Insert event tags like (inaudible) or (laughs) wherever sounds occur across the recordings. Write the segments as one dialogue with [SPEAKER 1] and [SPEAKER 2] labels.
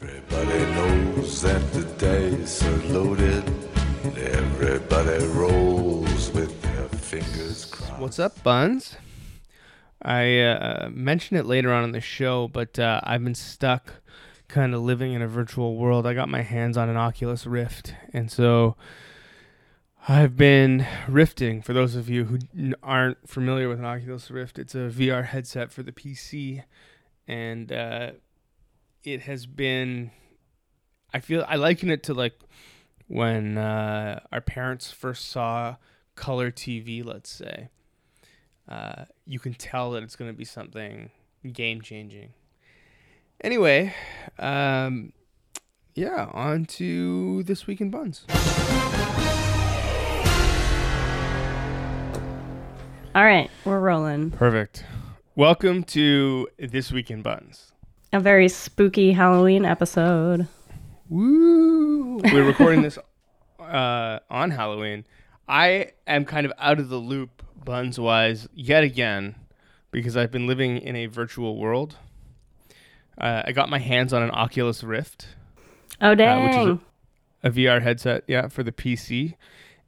[SPEAKER 1] Everybody knows that the dice are loaded. Everybody rolls with their fingers crossed.
[SPEAKER 2] What's up, Buns? I uh, mentioned it later on in the show, but uh, I've been stuck kind of living in a virtual world. I got my hands on an Oculus Rift, and so I've been rifting. For those of you who aren't familiar with an Oculus Rift, it's a VR headset for the PC, and uh, it has been. I feel I liken it to like when uh, our parents first saw color TV, let's say. Uh, you can tell that it's going to be something game changing. Anyway, um, yeah, on to this week in buns.
[SPEAKER 3] All right, we're rolling.
[SPEAKER 2] Perfect. Welcome to this week in buns.
[SPEAKER 3] A very spooky Halloween episode.
[SPEAKER 2] Woo! We're recording this uh, on Halloween. I am kind of out of the loop buns wise yet again because I've been living in a virtual world. Uh, I got my hands on an Oculus Rift.
[SPEAKER 3] Oh
[SPEAKER 2] uh, which is a, a VR headset, yeah, for the PC,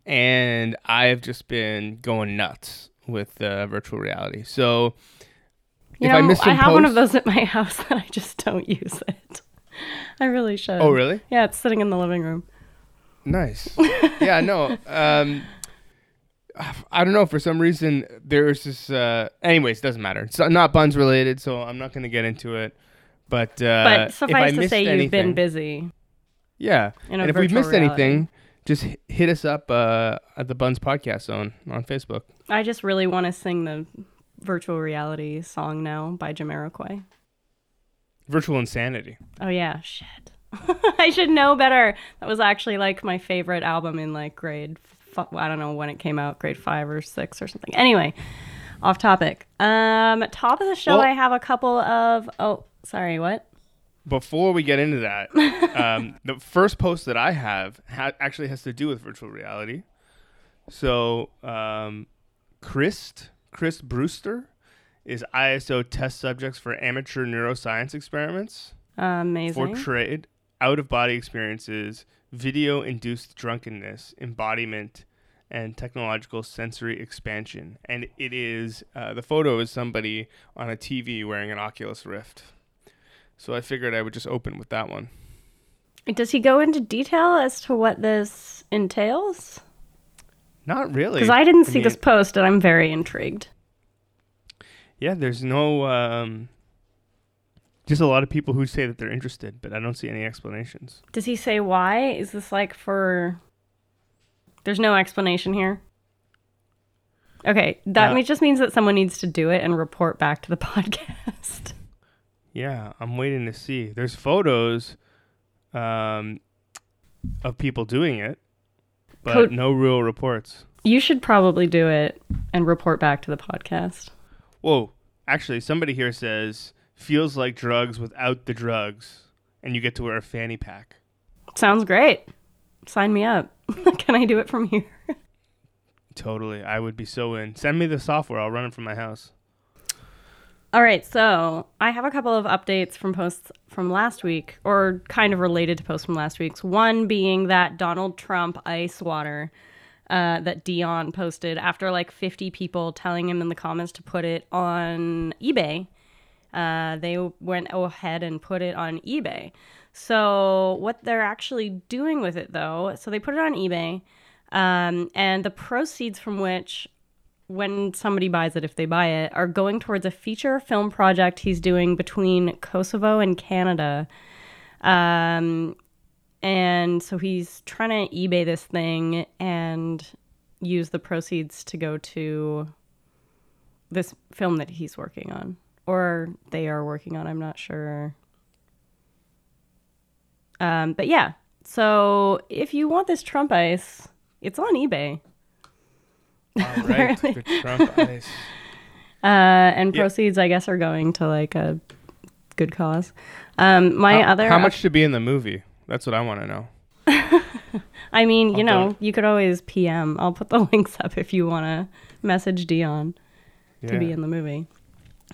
[SPEAKER 2] and I've just been going nuts with uh, virtual reality. So
[SPEAKER 3] you
[SPEAKER 2] if
[SPEAKER 3] know,
[SPEAKER 2] I miss some
[SPEAKER 3] have one of those at my (laughs) house and I just don't use it. I really should.
[SPEAKER 2] oh really?
[SPEAKER 3] Yeah, it's sitting in the living room.
[SPEAKER 2] Nice. (laughs) yeah, no. Um, I don't know. For some reason, there's this. Uh, anyways, doesn't matter. It's not buns related, so I'm not going to get into it. But uh,
[SPEAKER 3] But
[SPEAKER 2] if I
[SPEAKER 3] suffice to say, you've been busy.
[SPEAKER 2] Yeah, and if we've missed
[SPEAKER 3] reality.
[SPEAKER 2] anything, just hit us up uh, at the Buns Podcast Zone on Facebook.
[SPEAKER 3] I just really want to sing the virtual reality song now by Jamiroquai.
[SPEAKER 2] Virtual Insanity.
[SPEAKER 3] Oh yeah, shit. (laughs) I should know better. That was actually like my favorite album in like grade. F- I don't know when it came out, grade five or six or something. Anyway, off topic. Um, top of the show,
[SPEAKER 2] Well-
[SPEAKER 3] I have a couple of. Oh, sorry, what?
[SPEAKER 2] Before we get into that, um, (laughs) the first post that I have ha- actually has to do with virtual reality. So, um, Chris Chris Brewster is ISO test subjects for amateur neuroscience experiments
[SPEAKER 3] amazing.
[SPEAKER 2] trade, out of body experiences, video induced drunkenness, embodiment, and technological sensory expansion. And it is uh, the photo is somebody on a TV wearing an Oculus Rift. So I figured I would just open with that one.
[SPEAKER 3] Does he go into detail as to what this entails?
[SPEAKER 2] Not really.
[SPEAKER 3] Because I didn't see
[SPEAKER 2] mean,
[SPEAKER 3] this post, and I'm very intrigued.
[SPEAKER 2] Yeah, there's no. Um, just a lot of people who say that they're interested, but I don't see any explanations.
[SPEAKER 3] Does he say why? Is this like for? There's no explanation here. Okay, that
[SPEAKER 2] Uh,
[SPEAKER 3] just means that someone needs to do it and report back to the (laughs) podcast.
[SPEAKER 2] Yeah, I'm waiting to see. There's photos um, of people doing it, but
[SPEAKER 3] Code-
[SPEAKER 2] no real reports.
[SPEAKER 3] You should probably do it and report back to the podcast.
[SPEAKER 2] Whoa, actually, somebody here says feels like drugs without the drugs, and you get to wear a fanny pack.
[SPEAKER 3] Sounds great. Sign me up. (laughs) Can I do it from here?
[SPEAKER 2] Totally, I would be so in. Send me the software. I'll run it from my house.
[SPEAKER 3] All right, so I have a couple of updates from posts from last week, or kind of related to posts from last week's. One being that Donald Trump ice water uh, that Dion posted after like 50 people telling him in the comments to put it on eBay. Uh, they went ahead and put it on eBay. So, what they're actually doing with it though, so they put it on eBay, um, and the proceeds from which when somebody buys it, if they buy it, are going towards a feature film project he's doing between Kosovo and Canada. Um, and so he's trying to eBay this thing and use the proceeds to go to this film that he's working on. Or they are working on, I'm not sure. Um, but yeah, so if you want this Trump ice, it's on eBay.
[SPEAKER 2] All (laughs) right, the Trump ice. (laughs)
[SPEAKER 3] Uh, and
[SPEAKER 2] Yeah.
[SPEAKER 3] proceeds, I guess, are going to like a good cause. Um, my
[SPEAKER 2] how,
[SPEAKER 3] other,
[SPEAKER 2] how much to be in the movie? That's what I want to know. (laughs)
[SPEAKER 3] I mean, you
[SPEAKER 2] I'll
[SPEAKER 3] know,
[SPEAKER 2] do
[SPEAKER 3] you could always PM. I'll put the links up if you want to message Dion to be in the movie.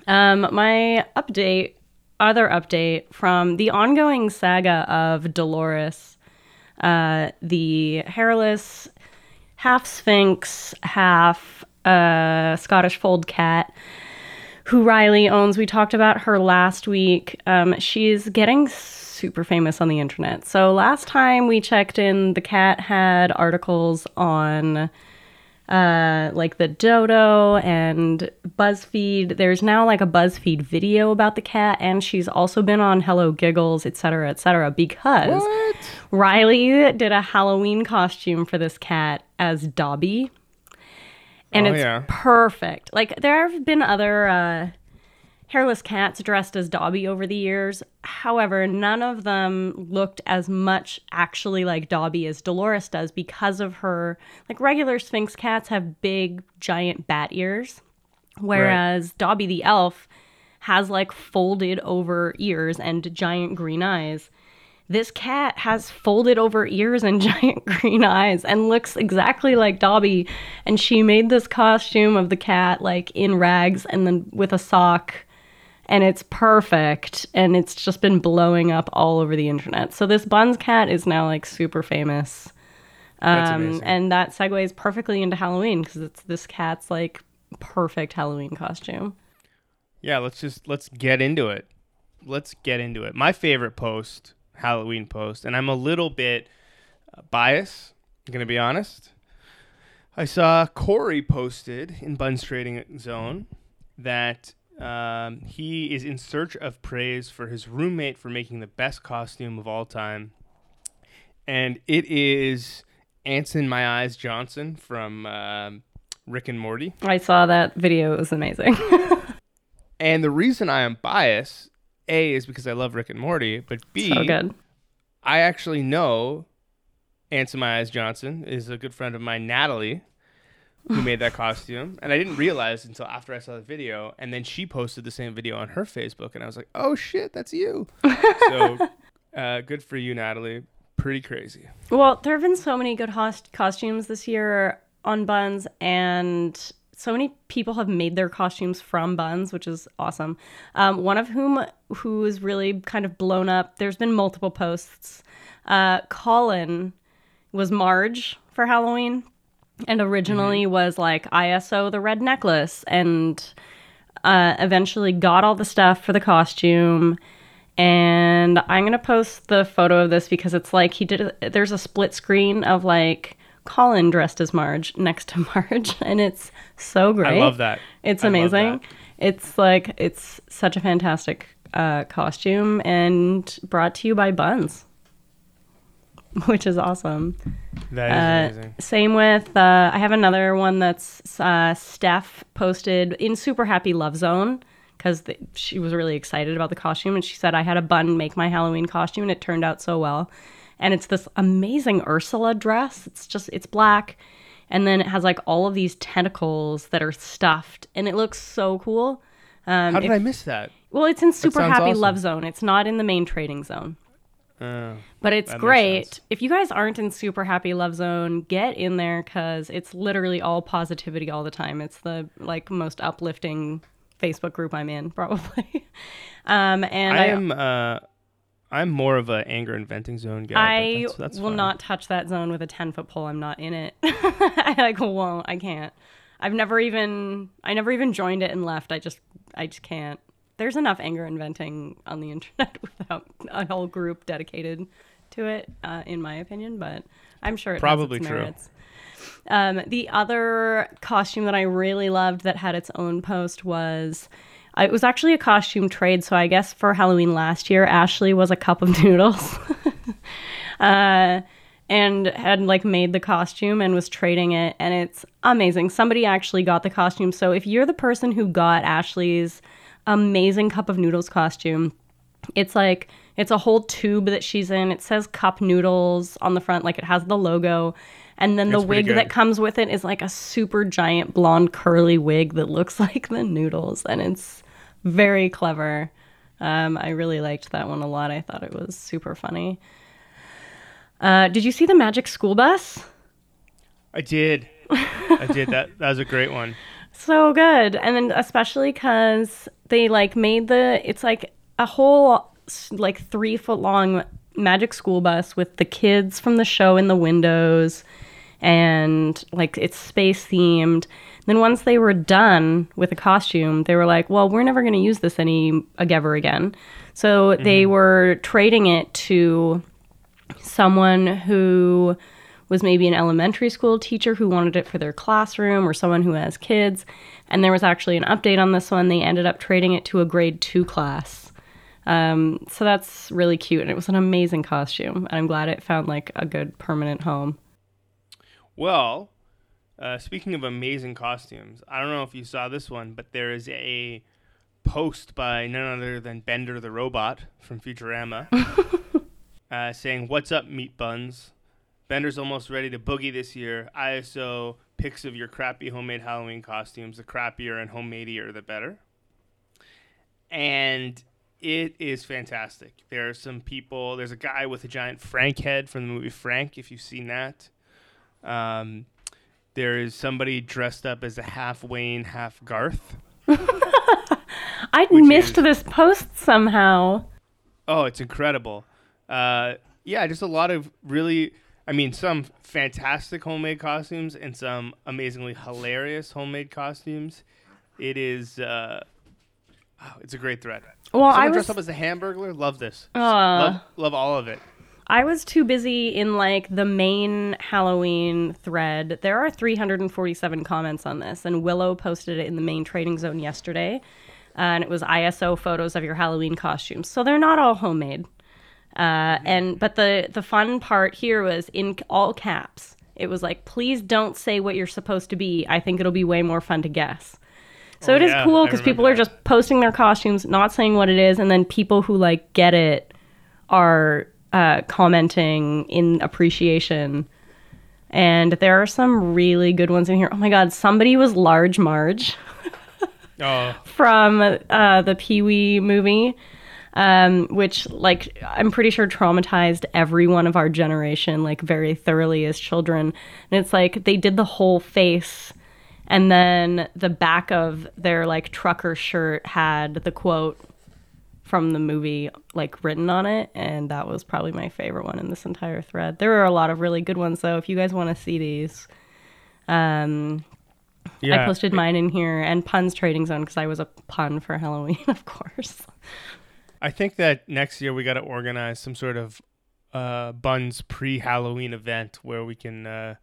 [SPEAKER 3] Um, my update other update from the ongoing saga of Dolores, uh, the hairless, half Sphynx, half uh, Scottish fold cat who Riley owns. We talked about her last week. Um, she's getting super famous on the internet. So last time we checked in, the cat had articles on uh, like the dodo and BuzzFeed. There's now like a BuzzFeed video about the cat, and she's also been on Hello Giggles, etc., etc. because
[SPEAKER 2] What?
[SPEAKER 3] Riley did a Halloween costume for this cat as Dobby. And
[SPEAKER 2] Oh,
[SPEAKER 3] it's
[SPEAKER 2] yeah.
[SPEAKER 3] perfect. Like there have been other uh, hairless cats dressed as Dobby over the years. However, none of them looked as much actually like Dobby as Dolores does because of her. Like regular Sphynx cats have big, giant bat ears, whereas Dobby the elf has like folded over ears and giant green eyes. This cat has folded over ears and (laughs) giant green eyes and looks exactly like Dobby. And she made this costume of the cat like in rags and then with a sock. And it's perfect. And it's just been blowing up all over the internet. So this Buns cat is now like super famous. Um, and that segues perfectly into Halloween because it's this cat's like perfect Halloween costume.
[SPEAKER 2] Yeah, let's just let's get into it. Let's get into it. My favorite post, Halloween post, and I'm a little bit uh, biased. I'm gonna be honest. I saw Corey posted in Buns Trading Zone that um, he is in search of praise for his roommate for making the best costume of all time, and it is Ants in My Eyes Johnson from um, Rick and Morty.
[SPEAKER 3] I saw that video. It was amazing. (laughs)
[SPEAKER 2] And the reason I am biased, A, is because I love Rick and Morty, but B,
[SPEAKER 3] so good.
[SPEAKER 2] I actually know Ants in My Eyes Johnson is a good friend of mine, Natalie, who made that (laughs) costume. And I didn't realize until after I saw the video. And then she posted the same video on her Facebook. And I was like, oh shit, that's you. so (laughs) uh, good for you, Natalie. Pretty crazy.
[SPEAKER 3] Well, there have been so many good host- costumes this year on Buns, and so many people have made their costumes from Buns, which is awesome. Um, one of whom who is really kind of blown up. There's been multiple posts. Uh, Colin was Marge for Halloween, and originally was like ISO the red necklace, and uh, eventually got all the stuff for the costume. And I'm gonna post the photo of this because it's like he did. A, there's a split screen of like Colin dressed as Marge next to (laughs) Marge, and it's so great.
[SPEAKER 2] I love that.
[SPEAKER 3] It's amazing.
[SPEAKER 2] that.
[SPEAKER 3] It's like it's such a fantastic uh, costume and brought to you by Buns, (laughs) which is awesome.
[SPEAKER 2] That is
[SPEAKER 3] Uh,
[SPEAKER 2] amazing.
[SPEAKER 3] same with uh, I have another one that's uh, Steph posted in Super Happy Love Zone because she was really excited about the costume and she said I had a bun make my Halloween costume and it turned out so well. And it's this amazing Ursula dress. It's just it's black and then it has like all of these tentacles that are stuffed and it looks so cool. Um,
[SPEAKER 2] How did
[SPEAKER 3] if-
[SPEAKER 2] I miss that?
[SPEAKER 3] well, it's in Super Happy
[SPEAKER 2] awesome.
[SPEAKER 3] Love Zone. It's not in the main trading zone.
[SPEAKER 2] Uh,
[SPEAKER 3] But it's great. If you guys aren't in Super Happy Love Zone, get in there because it's literally all positivity all the time. It's the like most uplifting Facebook group I'm in, probably. (laughs) um, and
[SPEAKER 2] I
[SPEAKER 3] I,
[SPEAKER 2] am. Uh, I'm more of a anger inventing zone guy.
[SPEAKER 3] I
[SPEAKER 2] that's, that's
[SPEAKER 3] will
[SPEAKER 2] fine.
[SPEAKER 3] not touch that zone with a ten foot pole. I'm not in it. (laughs) I like won't. I can't. I've never even. I never even joined it and left. I just. I just can't. There's enough anger inventing on the (laughs) internet without a whole group dedicated to it, uh, in my opinion. But I'm sure it
[SPEAKER 2] Probably true.
[SPEAKER 3] Um, the other costume that I really loved that had its own post was. Uh, It was actually a costume trade, so I guess for Halloween last year, Ashley was a cup of (laughs) noodles. (laughs) uh, and had like made the costume and was trading it and it's amazing. Somebody actually got the costume. So if you're the person who got ashley's amazing cup of noodles costume it's like it's a whole tube that she's in. It says cup noodles on the front like it has the logo. And then the
[SPEAKER 2] It's
[SPEAKER 3] wig that comes with it is like a super giant blonde curly wig that looks (laughs) like the noodles and it's very clever um, i really liked that one a lot i thought it was super funny uh, did you see the magic school bus?
[SPEAKER 2] I did. I did that. That was a great one. (laughs)
[SPEAKER 3] So good. And then especially because they like made the, it's like a whole like three foot long magic school bus with the kids from the show in the windows and like it's space themed then once they were done with a costume they were like well we're never going to use this any ever again so they were trading it to someone who was maybe an elementary school teacher who wanted it for their classroom or someone who has kids. And there was actually an update on this one. They ended up trading it to a grade two class. Um, so that's really cute. And it was an amazing costume. And I'm glad it found like a good permanent home.
[SPEAKER 2] Well, uh, speaking of amazing costumes, I don't know if you saw this one, but there is a post by none other than Bender the Robot from Futurama (laughs) uh, saying, What's up, meat buns? Bender's almost ready to boogie this year. ISO pics of your crappy homemade Halloween costumes. The crappier and homemadier, the better. And it is fantastic. There are some people. There's a guy with a giant Frank head from the movie Frank, if you've seen that. Um, there is somebody dressed up as a half Wayne, half Garth. (laughs)
[SPEAKER 3] I missed
[SPEAKER 2] is-
[SPEAKER 3] this post somehow.
[SPEAKER 2] Oh, it's incredible. Uh, yeah, just a lot of really, I mean, some fantastic homemade costumes and some amazingly hilarious homemade costumes. It is, uh, oh, it's a great thread.
[SPEAKER 3] Well,
[SPEAKER 2] Someone
[SPEAKER 3] I was
[SPEAKER 2] dressed up as a hamburglar. Love this.
[SPEAKER 3] Aw.
[SPEAKER 2] love, love all of it.
[SPEAKER 3] I was too busy in like the main Halloween thread. There are 347 comments on this, and Willow posted it in the main trading zone yesterday. Uh, and it was ISO photos of your Halloween costumes. So they're not all homemade. Uh, and but the the fun part here was in all caps. It was like, please don't say what you're supposed to be. I think it'll be way more fun to guess. So
[SPEAKER 2] Oh,
[SPEAKER 3] it is
[SPEAKER 2] yeah,
[SPEAKER 3] cool because people
[SPEAKER 2] remember
[SPEAKER 3] are just posting their costumes, not saying what it is, and then people who like get it are uh, commenting in appreciation. And there are some really good ones in here. Oh my god, somebody was Large Marge (laughs)
[SPEAKER 2] Oh,
[SPEAKER 3] from uh, the Pee Wee movie, um, which like I'm pretty sure traumatized everyone of our generation like very thoroughly as children. And it's like they did the whole face, and then the back of their like trucker shirt had the quote from the movie like written on it, and that was probably my favorite one in this entire thread. There are a lot of really good ones though. If you guys want to see these. Um,
[SPEAKER 2] yeah.
[SPEAKER 3] I posted mine in here and puns trading zone because I was a pun for (laughs) Halloween, of course.
[SPEAKER 2] I think that next year we got to organize some sort of uh, Buns pre-Halloween event where we can uh,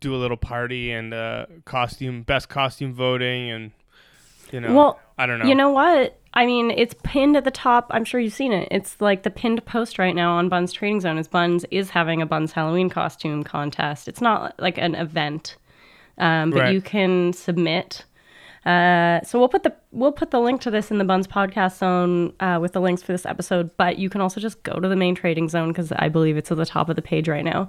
[SPEAKER 2] do a little party and uh, costume best costume voting and you know
[SPEAKER 3] Well,
[SPEAKER 2] I don't know.
[SPEAKER 3] You know what? I mean, it's pinned at the top. I'm sure you've seen it. It's like the pinned post right now on Buns Trading Zone is Buns is having a Buns Halloween costume contest. It's not like an event, um, but
[SPEAKER 2] Right.
[SPEAKER 3] you can submit. Uh, so we'll put the we'll put the link to this in the Buns podcast zone uh, with the links for this episode. But you can also just go to the main trading zone because I believe it's at the top of the page right now.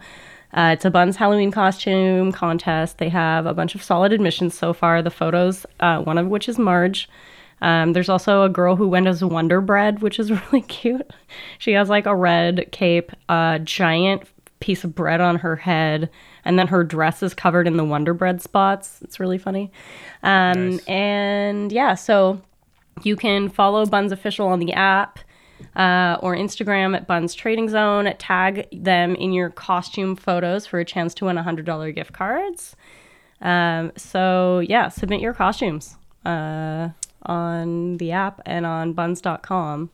[SPEAKER 3] Uh, it's a Buns Halloween costume contest. They have a bunch of solid admissions so far. The photos, uh, one of which is Marge. Um, there's also a girl who went as Wonder Bread, which is (laughs) really cute. She has like a red cape, a giant piece of bread on her head, and then her dress is covered in the Wonder Bread spots. It's really funny. Um,
[SPEAKER 2] Nice.
[SPEAKER 3] And yeah, so you can follow Buns Official on the app uh, or Instagram at Buns Trading Zone. Tag them in your costume photos for a chance to win $100 gift cards. Um, so yeah, submit your costumes uh, on the app and on buns.com.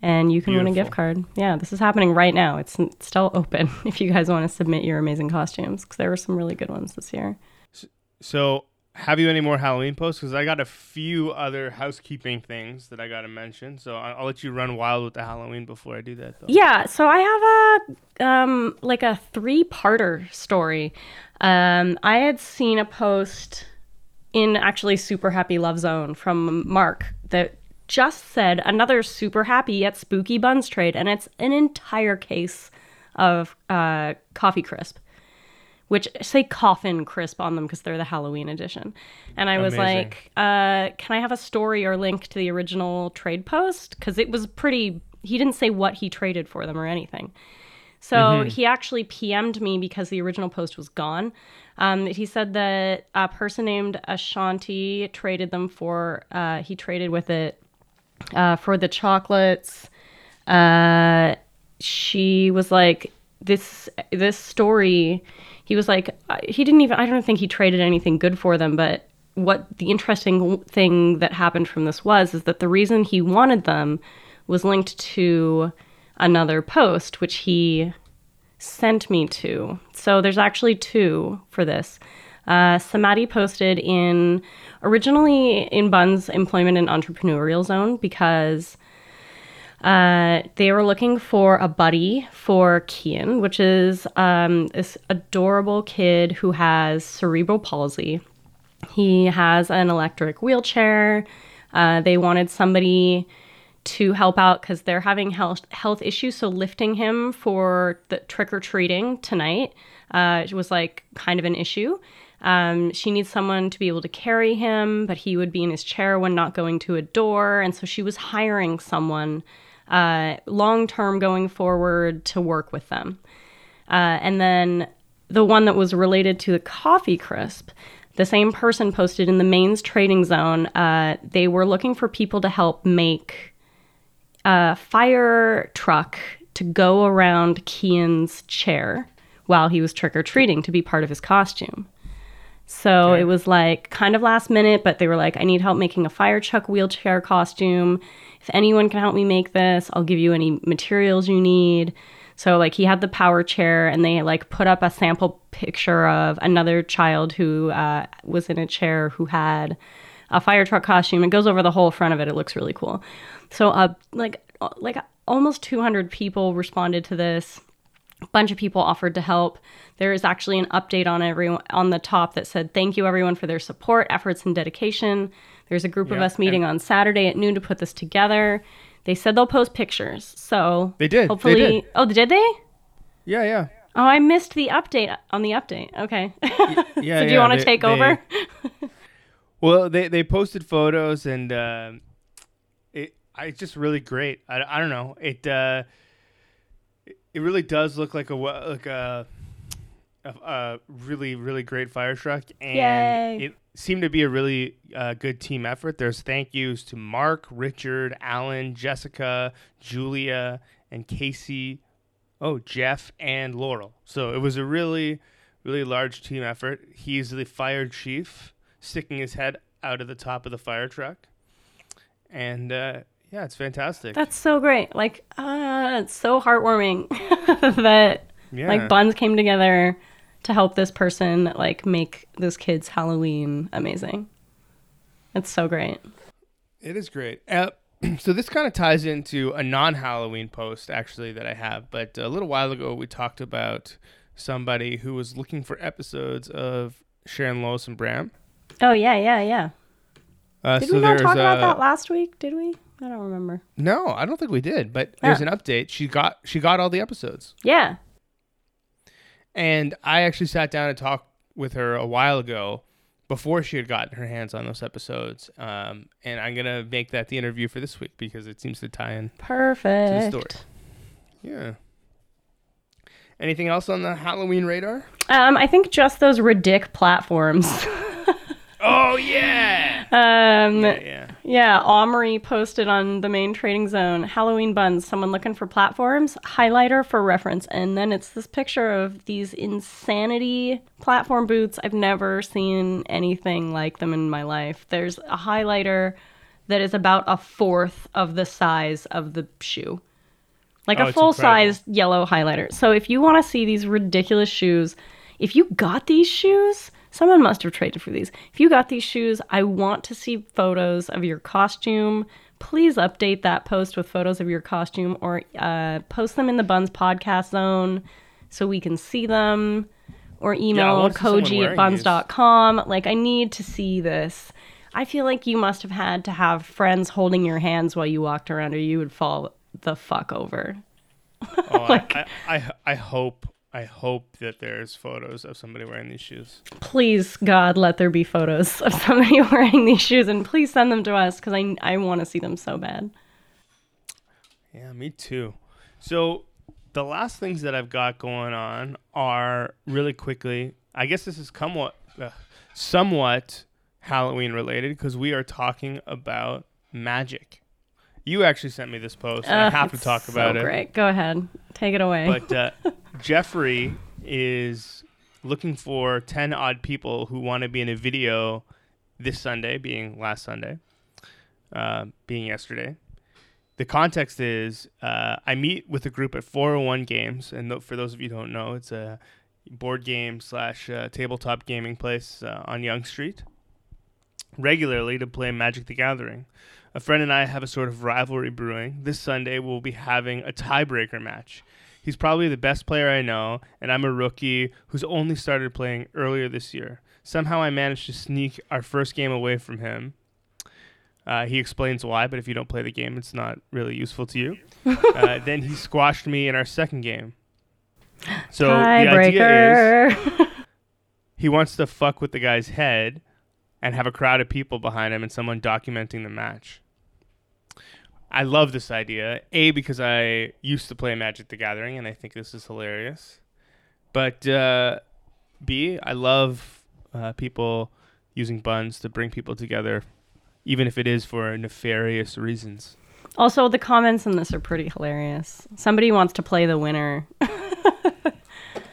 [SPEAKER 3] And you can win a gift card. Yeah, this is happening right now. It's still open (laughs) if you guys want to submit your amazing costumes because there were some really good ones this year.
[SPEAKER 2] So, have you any more Halloween posts? Because I got a few other housekeeping things that I got to mention. So I- I'll let you run wild with the Halloween before I do that. Though.
[SPEAKER 3] Yeah, so I have a um like a three-parter story. Um I had seen a post in actually Super Happy Love Zone from Mark that just said another super happy yet spooky buns trade and it's an entire case of uh coffee crisp which say coffin crisp on them because they're the Halloween edition. And I was
[SPEAKER 2] Amazing.
[SPEAKER 3] like, uh, can I have a story or link to the original trade post? Because it was pretty, he didn't say what he traded for them or anything. So he actually PM'd me because the original post was gone. Um, he said that a person named Ashanti traded them for, uh, he traded with it uh, for the chocolates. Uh, she was like, this this story. He was like, uh, he didn't even. I don't think he traded anything good for them, but what the interesting thing that happened from this was is that the reason he wanted them was linked to another post which he sent me to. So there's actually two for this. Uh, Samadhi posted in originally in Bun's employment and entrepreneurial zone because uh, they were looking for a buddy for Kian, which is um, this adorable kid who has cerebral palsy. He has an electric wheelchair. Uh, they wanted somebody to help out because they're having health health issues. So lifting him for the trick or treating tonight uh, was like kind of an issue. Um, she needs someone to be able to carry him, but he would be in his chair when not going to a door. And so she was hiring someone uh, long term going forward to work with them. Uh, and then the one that was related to the coffee crisp, the same person posted in the mains trading zone. Uh, they were looking for people to help make a fire truck to go around Kian's chair while he was trick or treating to be part of his costume. So
[SPEAKER 2] Okay.
[SPEAKER 3] it was like kind of last minute, but they were like, I need help making a fire truck wheelchair costume. If anyone can help me make this, I'll give you any materials you need. So like he had the power chair and they like put up a sample picture of another child who uh, was in a chair who had a fire truck costume. It goes over the whole front of it. It looks really cool. So uh, like like almost 200 people responded to this a bunch of people offered to help. There is actually an update on everyone on the top that said thank you everyone for their support, efforts, and dedication. There's a group of us meeting on Saturday at noon to put this together. They said they'll post pictures, so
[SPEAKER 2] They did. They
[SPEAKER 3] Hopefully,
[SPEAKER 2] did.
[SPEAKER 3] oh, did they?
[SPEAKER 2] Yeah, yeah.
[SPEAKER 3] Oh, I missed the update on the update. Okay. (laughs)
[SPEAKER 2] Yeah,
[SPEAKER 3] so do you
[SPEAKER 2] yeah,
[SPEAKER 3] want to take
[SPEAKER 2] they-
[SPEAKER 3] over? (laughs)
[SPEAKER 2] Well, they they posted photos and uh, it it's just really great. I, I don't know. It uh, it, really does look like a like a a, a really really great fire truck and
[SPEAKER 3] Yay.
[SPEAKER 2] it seemed to be a really uh, good team effort. There's thank yous to Mark, Richard, Alan, Jessica, Julia, and Casey. Oh, Jeff and Laurel. So it was a really, really large team effort. He's the fire chief, sticking his head out of the top of the fire truck. And uh, yeah, it's fantastic.
[SPEAKER 3] That's so great. Like, uh, it's so heartwarming (laughs) that
[SPEAKER 2] yeah.
[SPEAKER 3] like buns came together to help this person like make this kid's Halloween amazing. It's so great.
[SPEAKER 2] It is great. Uh, (clears throat) so this kind of ties into a non-Halloween post actually that I have, but a little while ago we talked about somebody who was looking for episodes of Sharon Lois and Bram.
[SPEAKER 3] Oh yeah, yeah, yeah.
[SPEAKER 2] Uh,
[SPEAKER 3] Did
[SPEAKER 2] so
[SPEAKER 3] we not talk about that last week? Did we? I don't remember.
[SPEAKER 2] No, I don't think we did. But there's an update. She got she got all the episodes,
[SPEAKER 3] Yeah.
[SPEAKER 2] and I actually sat down and talked with her a while ago before she had gotten her hands on those episodes. Um, and I'm gonna make that the interview for this week because it seems to tie in
[SPEAKER 3] Perfect.
[SPEAKER 2] to the story. Yeah. Anything else on the Halloween radar?
[SPEAKER 3] Um, I think just those ridic platforms. (laughs)
[SPEAKER 2] Oh yeah.
[SPEAKER 3] um,
[SPEAKER 2] Yeah, yeah.
[SPEAKER 3] yeah, Omri posted on the main trading zone Halloween buns. Someone looking for platforms. Highlighter for reference, and then it's this picture of these insanity platform boots. I've never seen anything like them in my life. There's a highlighter that is about a fourth of the size of the shoe. Like
[SPEAKER 2] Oh,
[SPEAKER 3] a full size yellow highlighter. So if you want to see these ridiculous shoes, if you got these shoes, someone must have traded for these. If you got these shoes, I want to see photos of your costume. Please update that post with photos of your costume or uh, post them in the Buns podcast zone so we can see them. Or email
[SPEAKER 2] want to see someone
[SPEAKER 3] koji at buns.com. Like, I need to see this. I feel like you must have had to have friends holding your hands while you walked around, or you would fall the fuck over.
[SPEAKER 2] Oh, (laughs) I, I, I, I hope I hope that there's photos of somebody wearing these shoes.
[SPEAKER 3] Please, God, let there be photos of somebody (laughs) wearing these shoes, and please send them to us because I, I want to see them so bad.
[SPEAKER 2] Yeah, me too. So the last things that I've got going on are really quickly. I guess this is somewhat, uh, somewhat Halloween related because we are talking about magic You actually sent me this post, and I have to talk
[SPEAKER 3] so
[SPEAKER 2] about it.
[SPEAKER 3] Great. Go ahead. Take it away.
[SPEAKER 2] But uh, (laughs) Jeffrey is looking for 10 odd people who want to be in a video this Sunday, being last Sunday, uh, being yesterday. The context is uh, I meet with a group at 401 Games, and th- for those of you who don't know, it's a board game slash uh, tabletop gaming place uh, on Yonge Street regularly to play Magic the Gathering. A friend and I have a sort of rivalry brewing. This Sunday, we'll be having a tiebreaker match. He's probably the best player I know, and I'm a rookie who's only started playing earlier this year. Somehow I managed to sneak our first game away from him. Uh, he explains why, but if you don't play the game, it's not really useful to you. (laughs) uh, then he squashed me in our second game. So the idea is
[SPEAKER 3] Tiebreaker.
[SPEAKER 2] he wants to fuck with the guy's head and have a crowd of people behind him and someone documenting the match. I love this idea. A because I used to play Magic the Gathering and I think this is hilarious. But uh, B, I love uh, people using buns to bring people together, even if it is for nefarious reasons.
[SPEAKER 3] also, the comments in this are pretty hilarious. Somebody wants to play the winner. (laughs)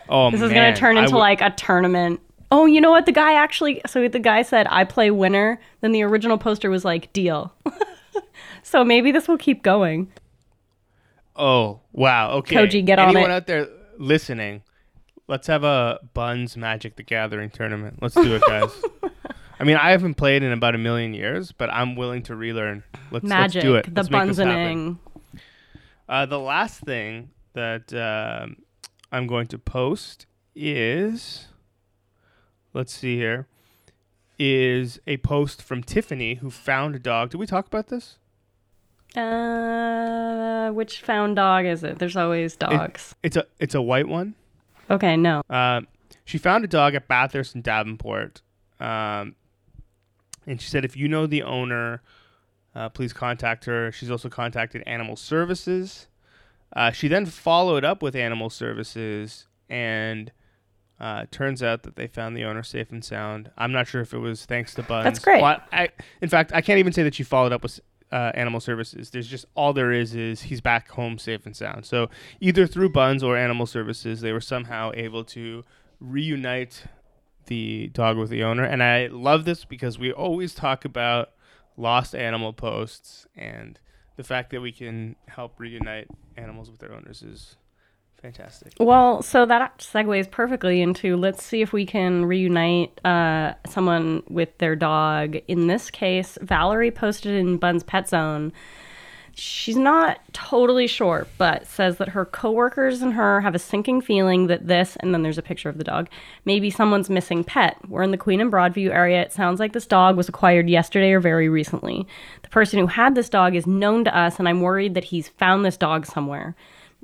[SPEAKER 2] Oh
[SPEAKER 3] This is going to turn into
[SPEAKER 2] w-
[SPEAKER 3] like a tournament. Oh, you know what? The guy actually, so the guy said, I play winner. Then the original poster was like, deal. (laughs) (laughs) so maybe this will keep going.
[SPEAKER 2] Oh wow! Okay,
[SPEAKER 3] Koji, get on
[SPEAKER 2] Anyone
[SPEAKER 3] it.
[SPEAKER 2] out there listening? Let's have a Buns Magic the Gathering tournament. Let's do it, (laughs) guys. I mean, I haven't played in about a million years, but I'm willing to relearn. Let's
[SPEAKER 3] Magic,
[SPEAKER 2] let's do it.
[SPEAKER 3] the
[SPEAKER 2] Let's. Uh, the last thing that um I'm going to post is, let's see here, is a post from Tiffany who found a dog. Did we talk about this?
[SPEAKER 3] Uh, which found dog is it? There's always dogs.
[SPEAKER 2] It's a it's a white one.
[SPEAKER 3] okay, no.
[SPEAKER 2] Uh, she found a dog at Bathurst and Davenport. Um, and she said, if you know the owner, uh, please contact her. She's also contacted Animal Services. Uh, she then followed up with Animal Services, and uh, turns out that they found the owner safe and sound. I'm not sure if it was thanks to Buns.
[SPEAKER 3] That's great.
[SPEAKER 2] Well, I, in fact, I can't even say that you followed up with uh, Animal Services. There's just all there is is he's back home safe and sound. So either through Buns or Animal Services, they were somehow able to reunite the dog with the owner. And I love this because we always talk about lost animal posts and the fact that we can help reunite animals with their owners is fantastic.
[SPEAKER 3] Well, so that segues perfectly into let's see if we can reunite uh, someone with their dog. In this case, Valerie posted in Bun's Pet Zone. She's not totally sure, but says that her coworkers and her have a sinking feeling that this, and then there's a picture of the dog, maybe someone's missing pet. We're in the Queen and Broadview area. It sounds like this dog was acquired yesterday or very recently. The person who had this dog is known to us, and I'm worried that he's found this dog somewhere.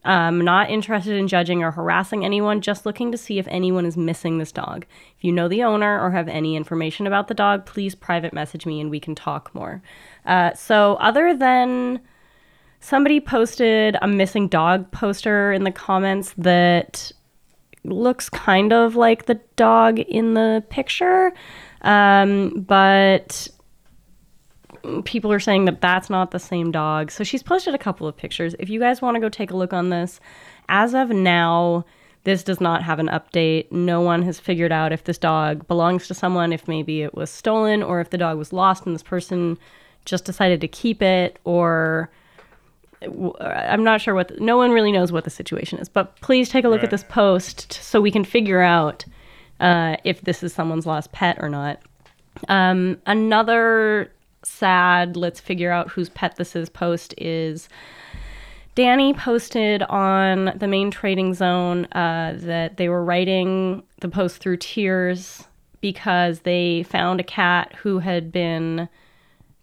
[SPEAKER 3] I'm not interested in judging or harassing anyone, just looking to see if anyone is missing this dog. If you know the owner or have any information about the dog, please private message me and we can talk more. Uh, so, other than somebody posted a missing dog poster in the comments that looks kind of like the dog in the picture, um, but people are saying that that's not the same dog. So she's posted a couple of pictures. If you guys want to go take a look on this, as of now, this does not have an update. No one has figured out if this dog belongs to someone, if maybe it was stolen, or if the dog was lost and this person just decided to keep it, or I'm not sure what. The, no one really knows what the situation is. But please take a look
[SPEAKER 2] Right.
[SPEAKER 3] at this post so we can figure out uh, if this is someone's lost pet or not. Um, another sad, let's figure out whose pet this is post is Danny posted on the main trading zone uh, that they were writing the post through tears because they found a cat who had been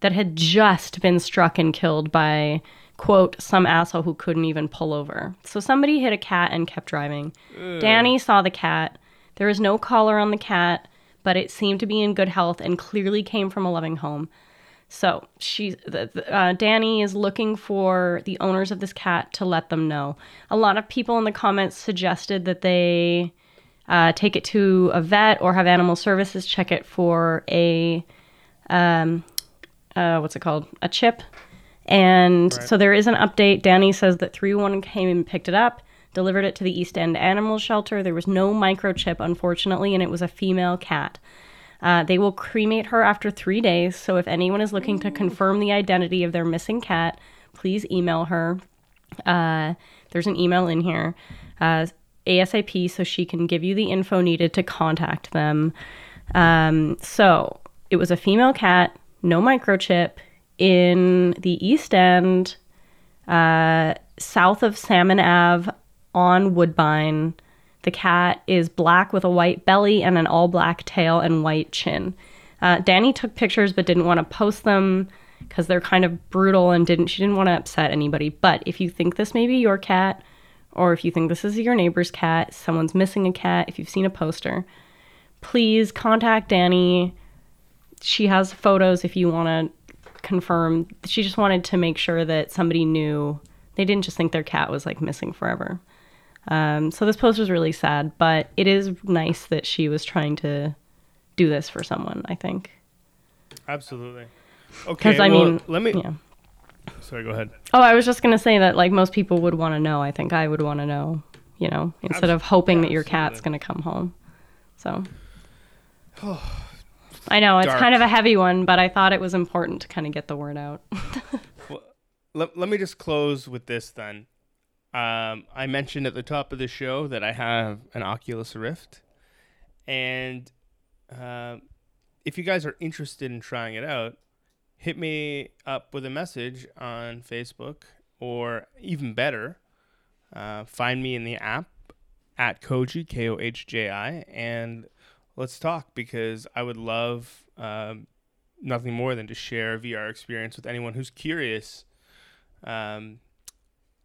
[SPEAKER 3] that had just been struck and killed by quote some asshole who couldn't even pull over. So somebody hit a cat and kept driving. Danny saw the cat. There was no collar on the cat, but it seemed to be in good health and clearly came from a loving home. So she, the, the- uh, Danny is looking for the owners of this cat to let them know. A lot of people in the comments suggested that they uh, take it to a vet or have animal services check it for a, um, uh, what's it called, a chip. And
[SPEAKER 2] Right.
[SPEAKER 3] so there is an update. Danny says that 311 came and picked it up, delivered it to the East End Animal Shelter. There was no microchip, unfortunately, and it was a female cat. Uh, they will cremate her after three days. So if anyone is looking to confirm the identity of their missing cat, please email her. Uh, there's an email in here, uh, ASAP, so she can give you the info needed to contact them. Um, so it was a female cat, no microchip, in the East End, uh, south of Sammon Ave on Woodbine. The cat is black with a white belly and an all black tail and white chin. Uh, Danny took pictures but didn't want to post them because they're kind of brutal and didn't she didn't want to upset anybody. But if you think this may be your cat, or if you think this is your neighbor's cat, someone's missing a cat, if you've seen a poster, please contact Danny. She has photos if you want to confirm. She just wanted to make sure that somebody knew. They didn't just think their cat was like missing forever. Um, so this post was really sad, but it is nice that she was trying to do this for someone. I think
[SPEAKER 2] Absolutely. Okay.
[SPEAKER 3] because I
[SPEAKER 2] well,
[SPEAKER 3] mean,
[SPEAKER 2] let me.
[SPEAKER 3] yeah.
[SPEAKER 2] Sorry, go ahead.
[SPEAKER 3] Oh, I was just gonna say that like most people would want to know. I think I would want to know. You know, instead of hoping that your cat's gonna come home. So. Oh, (sighs) I know it's
[SPEAKER 2] Dark.
[SPEAKER 3] kind of a heavy one, but I thought it was important to kind of get the word out. (laughs)
[SPEAKER 2] Let, let me just close with this then. Um, I mentioned at the top of the show that I have an Oculus Rift, and um if you guys are interested in trying it out, hit me up with a message on Facebook, or even better, uh, find me in the app at Koji K O H J I, and let's talk because I would love um, nothing more than to share VR experience with anyone who's curious. Um,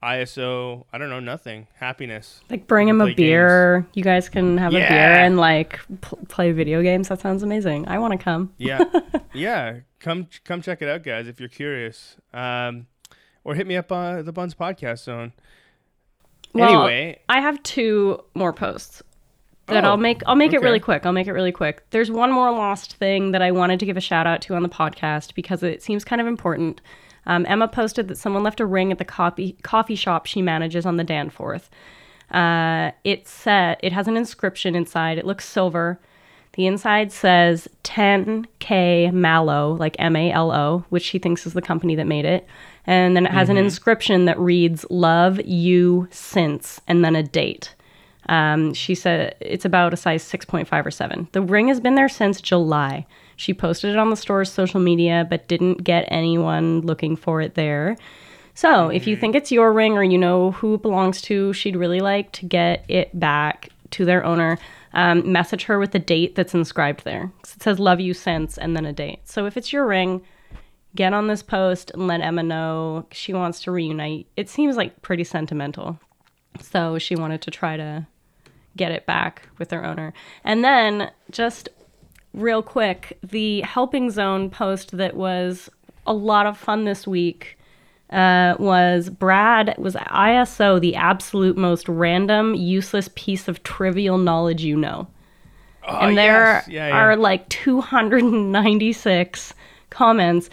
[SPEAKER 2] ISO, I don't know, nothing. Happiness.
[SPEAKER 3] Like bring him a beer. You guys can have a beer and like pl- play video games. That sounds amazing. I want to come.
[SPEAKER 2] Yeah, (laughs) yeah. Come, come check it out, guys, if you're curious. Um, or hit me up on the Buns Podcast Zone.
[SPEAKER 3] Well,
[SPEAKER 2] anyway,
[SPEAKER 3] I have two more posts that
[SPEAKER 2] Oh,
[SPEAKER 3] I'll make. I'll make it really quick. I'll make it really quick. There's one more lost thing that I wanted to give a shout out to on the podcast because it seems kind of important. Um, Emma posted that someone left a ring at the coffee coffee shop she manages on the Danforth. Uh, it said it has an inscription inside. It looks silver. The inside says 10K Mallow, like M A L O, which she thinks is the company that made it. And then it has an inscription that reads, Love you since, and then a date. Um, she said it's about a size 6.5 or 7. The ring has been there since July. She posted it on the store's social media, but didn't get anyone looking for it there. So if you think it's your ring or you know who it belongs to, she'd really like to get it back to their owner. Um, message her with the date that's inscribed there. It says "Love you since" and then a date. So if it's your ring, get on this post and let Emma know she wants to reunite. It seems like pretty sentimental. So she wanted to try to get it back with their owner. And then just real quick, the Helping Zone post that was a lot of fun this week uh, was Brad was ISO the absolute most random, useless piece of trivial knowledge you know.
[SPEAKER 2] Oh,
[SPEAKER 3] and there
[SPEAKER 2] yes. Yeah, yeah.
[SPEAKER 3] are like 296 comments.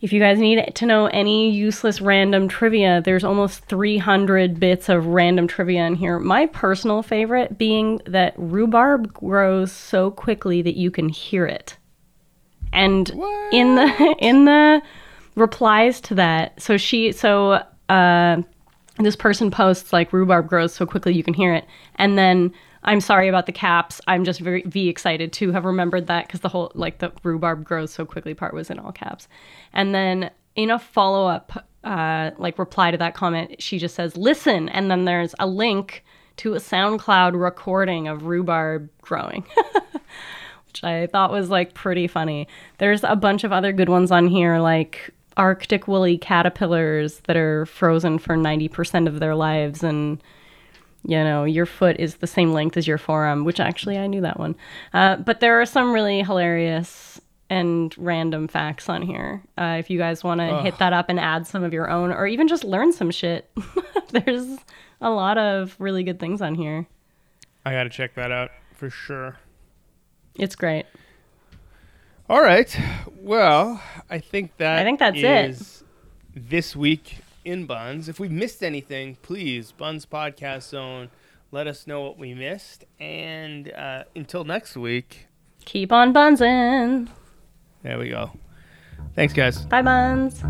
[SPEAKER 3] If you guys need to know any useless random trivia, there's almost 300 bits of random trivia in here. My personal favorite being that rhubarb grows so quickly that you can hear it. And in the (laughs) in the replies to that, so she so uh this person posts like rhubarb grows so quickly you can hear it and then i'm sorry about the caps i'm just very v excited to have remembered that because the whole like the rhubarb grows so quickly part was in all caps and then in a follow-up uh, like reply to that comment she just says listen and then there's a link to a soundcloud recording of rhubarb growing (laughs) which I thought was like pretty funny. There's a bunch of other good ones on here, like Arctic woolly caterpillars that are frozen for 90% of their lives. And, you know, your foot is the same length as your forearm, which actually I knew that one. Uh, but there are some really hilarious and random facts on here. Uh, if you guys want to hit that up and add some of your own, or even just learn some shit, (laughs) there's a lot of really good things on here.
[SPEAKER 2] I got to check that out for sure.
[SPEAKER 3] It's great.
[SPEAKER 2] All right. Well, I think that
[SPEAKER 3] I think that's it.
[SPEAKER 2] this week in Buns. If we missed anything, please, Buns Podcast Zone, let us know what we missed. And uh, until next week,
[SPEAKER 3] Keep on bunsin'.
[SPEAKER 2] there we go. Thanks, guys.
[SPEAKER 3] Bye, buns.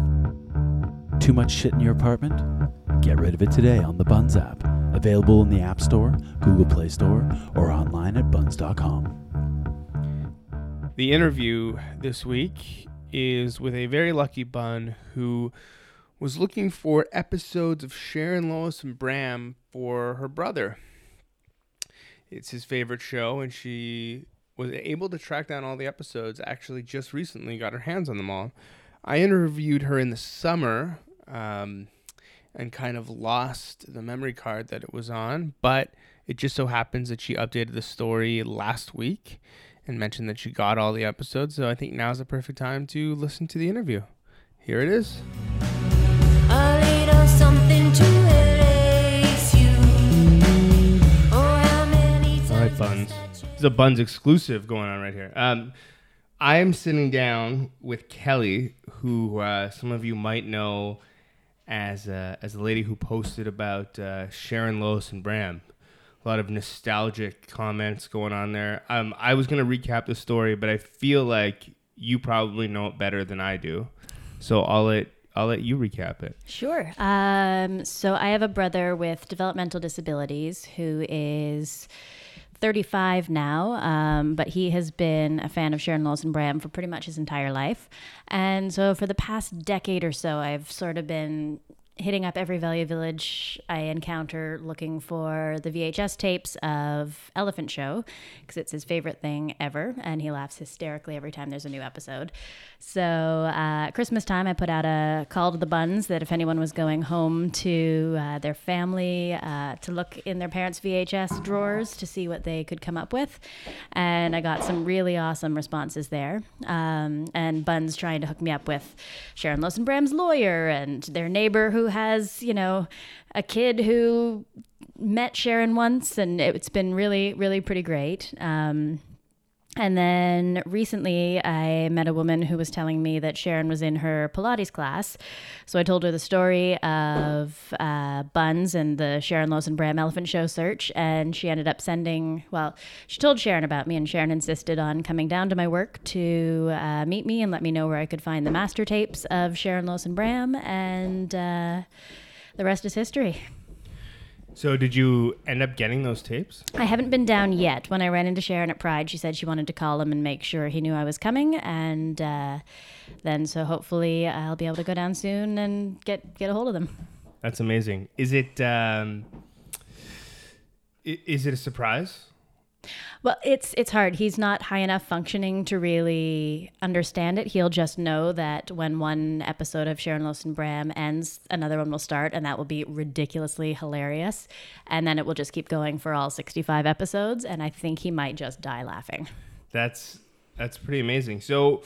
[SPEAKER 4] Too much shit in your apartment? Get rid of it today on the Buns app. Available in the App Store, Google Play Store, or online at buns.com.
[SPEAKER 2] The interview this week is with a very lucky bun who was looking for episodes of Sharon Lois and Bram for her brother. It's his favorite show, and she was able to track down all the episodes. Actually, just recently got her hands on them all. I interviewed her in the summer um, and kind of lost the memory card that it was on, but it just so happens that she updated the story last week and mentioned that she got all the episodes. So I think now's the perfect time to listen to the interview. Here it is. Bunz.
[SPEAKER 5] I said
[SPEAKER 2] This is a Bunz exclusive going on right here. Um, I am sitting down with Kelly, who uh, some of you might know as uh, as the lady who posted about uh, Sharon Lois and Bram. A lot of nostalgic comments going on there. Um, I was gonna recap the story, but I feel like you probably know it better than I do, so I'll let I'll let you recap it.
[SPEAKER 6] Sure. Um, so I have a brother with developmental disabilities who is 35 now, um, but he has been a fan of Sharon Lois and Bram for pretty much his entire life. And so for the past decade or so, I've sort of been hitting up every Value Village I encounter looking for the VHS tapes of Elephant Show because it's his favorite thing ever, and he laughs hysterically every time there's a new episode. So uh, Christmas time, I put out a call to the bunz that if anyone was going home to uh, their family uh, to look in their parents' VHS drawers to see what they could come up with, and I got some really awesome responses there. Um, and Bunz trying to hook me up with Sharon Lois Bram's lawyer and their neighbor who has, you know, a kid who met Sharon once, and it's been really, really pretty great. Um, and then recently, I met a woman who was telling me that Sharon was in her Pilates class. So I told her the story of uh, Bunz and the Sharon and Bram Elephant Show search. And she ended up sending, well, she told Sharon about me, and Sharon insisted on coming down to my work to uh, meet me and let me know where I could find the master tapes of Sharon and Bram. And uh, the rest is history.
[SPEAKER 2] So did you end up getting those tapes?
[SPEAKER 6] I haven't been down yet. When I ran into Sharon at Pride, she said she wanted to call him and make sure he knew I was coming, and uh, then so hopefully I'll be able to go down soon and get get a hold of them.
[SPEAKER 2] That's amazing. Is it um, is it a surprise?
[SPEAKER 6] Well, it's it's hard. He's not high enough functioning to really understand it. He'll just know that when one episode of Sharon and Bram ends, another one will start, and that will be ridiculously hilarious. And then it will just keep going for all sixty-five episodes. And I think he might just die laughing.
[SPEAKER 2] That's that's pretty amazing. So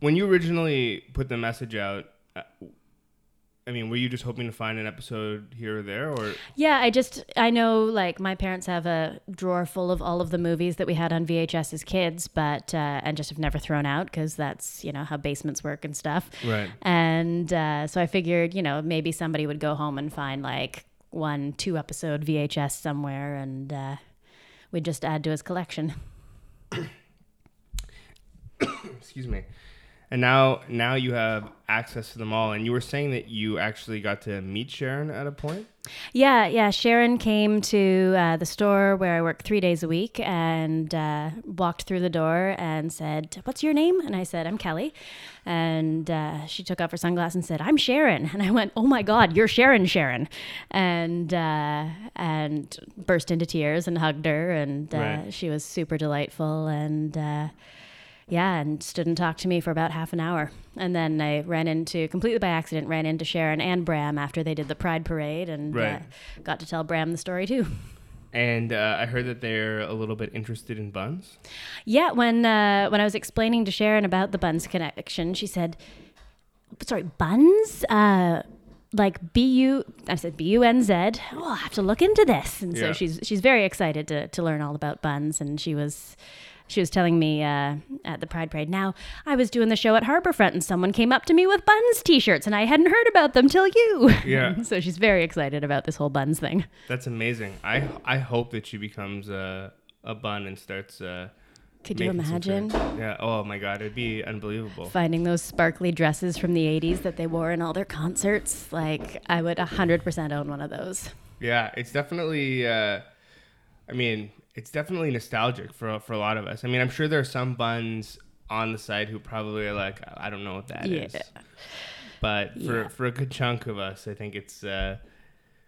[SPEAKER 2] when you originally put the message out, uh, I mean, were you just hoping to find an episode here or there, or
[SPEAKER 6] Yeah, I just I know like my parents have a drawer full of all of the movies that we had on VHS as kids, but uh, and just have never thrown out because that's you know how basements work and stuff.
[SPEAKER 2] Right.
[SPEAKER 6] And uh, so I figured you know maybe somebody would go home and find like one two episode VHS somewhere, and uh, we'd just add to his collection. (coughs)
[SPEAKER 2] excuse me? And now now you have access to them all. And you were saying that you actually got to meet Sharon at a point.
[SPEAKER 6] Yeah, yeah. Sharon came to uh, the store where I work three days a week and uh, walked through the door and said, What's your name? And I said, I'm Kelly. And uh, she took off her sunglasses and said, I'm Sharon. (laughs) And I went, Oh my God, you're Sharon, Sharon. And, uh, and burst into tears and hugged her. And uh,
[SPEAKER 2] Right.
[SPEAKER 6] she was super delightful. And, uh, yeah, and stood and talked to me for about half an hour. And then I ran into, completely by accident, ran into Sharon and Bram after they did the Pride Parade and
[SPEAKER 2] Right.
[SPEAKER 6] uh, got to tell Bram the story too.
[SPEAKER 2] And uh, I heard that they're a little bit interested in bunz.
[SPEAKER 6] Yeah, when uh, when I was explaining to Sharon about the Bunz connection, she said, "Sorry, Bunz? Uh, like B U?" I said B U N Z. Oh, I'll have to look into this. And so she's she's very excited to to learn all about Bunz, and she was She was telling me uh, at the Pride Parade. Now, I was doing the show at Harbourfront, and someone came up to me with bunz T-shirts, and I hadn't heard about them till you.
[SPEAKER 2] Yeah. (laughs)
[SPEAKER 6] so she's very excited about this whole bunz thing.
[SPEAKER 2] That's amazing. I I hope that she becomes a a bun and starts. Uh,
[SPEAKER 6] Could you imagine.
[SPEAKER 2] Yeah. Oh my God, it'd be unbelievable.
[SPEAKER 6] finding those sparkly dresses from the '80s that they wore in all their concerts? Like, I would 100% own one of those.
[SPEAKER 2] Yeah, it's definitely. Uh, I mean, it's definitely nostalgic for for a lot of us. I mean, I'm sure there are some bunz on the site who probably are like, I don't know what that is.
[SPEAKER 6] Yeah.
[SPEAKER 2] But for
[SPEAKER 6] Yeah.
[SPEAKER 2] for a good chunk of us, I think it's uh,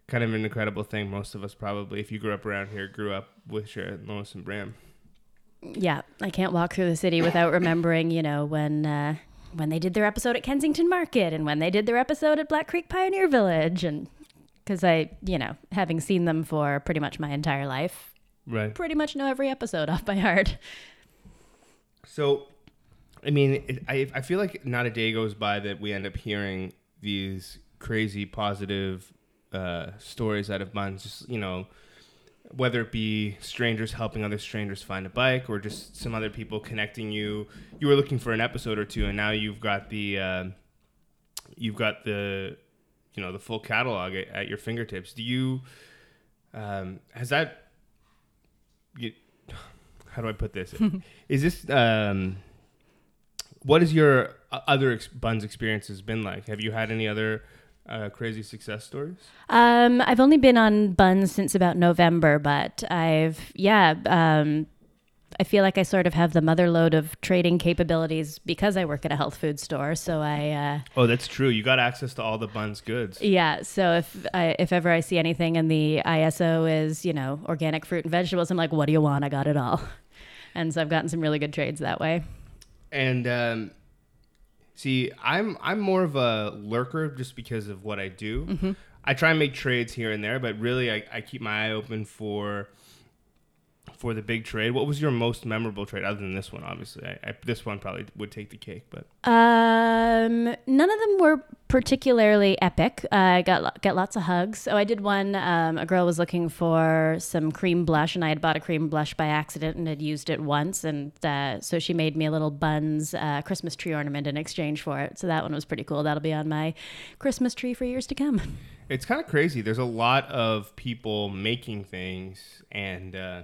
[SPEAKER 2] kind of an incredible thing. Most of us probably, if you grew up around here, grew up with Sharon, Lois, and Bram.
[SPEAKER 6] Yeah, I can't walk through the city without remembering, you know, when uh, when they did their episode at Kensington Market and when they did their episode at Black Creek Pioneer Village, and because I, you know, having seen them for pretty much my entire life,
[SPEAKER 2] Right.
[SPEAKER 6] pretty much know every episode (laughs) off by heart.
[SPEAKER 2] So, I mean, it, I I feel like not a day goes by that we end up hearing these crazy positive uh, stories out of bunz. Just you know, whether it be strangers helping other strangers find a bike, or just some other people connecting you. You were looking for an episode or two, and now you've got the uh, you've got the you know the full catalog at, at your fingertips. Do you um, has that you, (sighs) how do I put this? (laughs) is this um, what has your uh, other ex- bunz experiences been like? Have you had any other uh, crazy success stories?
[SPEAKER 6] Um, I've only been on bunz since about November, but I've yeah, um, I feel like I sort of have the mother load of trading capabilities because I work at a health food store. So I. Uh,
[SPEAKER 2] Oh, that's true. You got access to all the bunz goods.
[SPEAKER 6] Yeah, so if I, if ever I see anything and the ISO is you know organic fruit and vegetables, I'm like, what do you want? I got it all, (laughs) and so I've gotten some really good trades that way.
[SPEAKER 2] And um, see, I'm I'm more of a lurker just because of what I do. I try and make trades here and there, but really, I, I keep my eye open for for the big trade. What was your most memorable trade, other than this one? Obviously, I, I, this one probably would take the cake, but
[SPEAKER 6] Um, none of them were particularly epic. Uh, I got got lots of hugs. So I did one. Um, a girl was looking for some cream blush, and I had bought a cream blush by accident and had used it once, and uh, so she made me a little bunz uh, Christmas tree ornament in exchange for it. So that one was pretty cool. That'll be on my Christmas tree for years to come. (laughs)
[SPEAKER 2] It's kind of crazy. There's a lot of people making things and uh,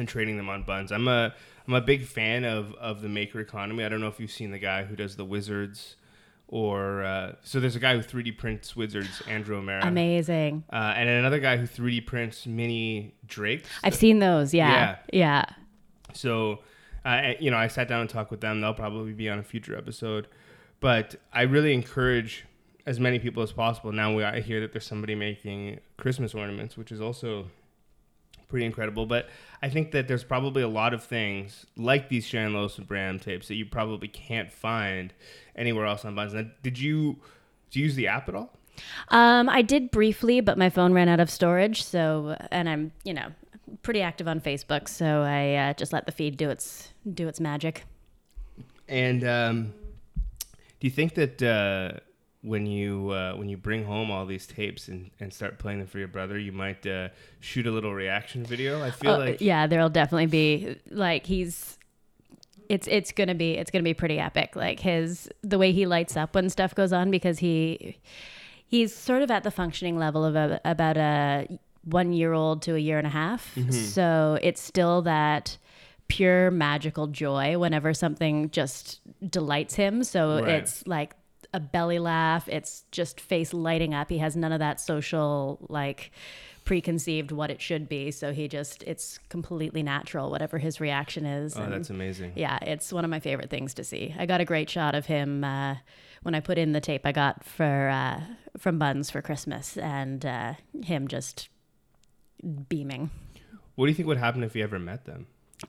[SPEAKER 2] and trading them on bunz. I'm a I'm a big fan of of the maker economy. I don't know if you've seen the guy who does the wizards, or uh, so there's a guy who 3D prints wizards, Andrew O'Mara,
[SPEAKER 6] Amazing.
[SPEAKER 2] uh, and another guy who 3D prints mini drakes.
[SPEAKER 6] I've seen those. Yeah. Yeah.
[SPEAKER 2] So, uh, you know, I sat down and talked with them. They'll probably be on a future episode. But I really encourage as many people as possible. Now we, I hear that there's somebody making Christmas ornaments, which is also pretty incredible. But I think that there's probably a lot of things like these Sharon Lois and Bram tapes that you probably can't find anywhere else on Bunz. Did you, did you use the app at all?
[SPEAKER 6] Um, I did briefly, but my phone ran out of storage. So, and I'm, you know, pretty active on Facebook. So I uh, just let the feed do its do its magic.
[SPEAKER 2] And um, do you think that uh, when you uh, when you bring home all these tapes and, and start playing them for your brother, you might uh, shoot a little reaction video? I feel
[SPEAKER 6] Oh,
[SPEAKER 2] like
[SPEAKER 6] yeah, there'll definitely be like he's. It's it's gonna be it's gonna be pretty epic. Like his the way he lights up when stuff goes on because he he's sort of at the functioning level of a, about a one year old to a year and a half. So it's still that pure magical joy whenever something just delights him. So
[SPEAKER 2] Right.
[SPEAKER 6] it's like a belly laugh. It's just face lighting up. He has none of that social like preconceived what it should be. So he just it's completely natural whatever his reaction is.
[SPEAKER 2] oh,
[SPEAKER 6] and-
[SPEAKER 2] that's amazing.
[SPEAKER 6] yeah, it's one of my favorite things to see. I got a great shot of him uh, when I put in the tape I got for uh, from Bunz for Christmas, and uh, him just beaming.
[SPEAKER 2] What do you think would happen if you ever met them?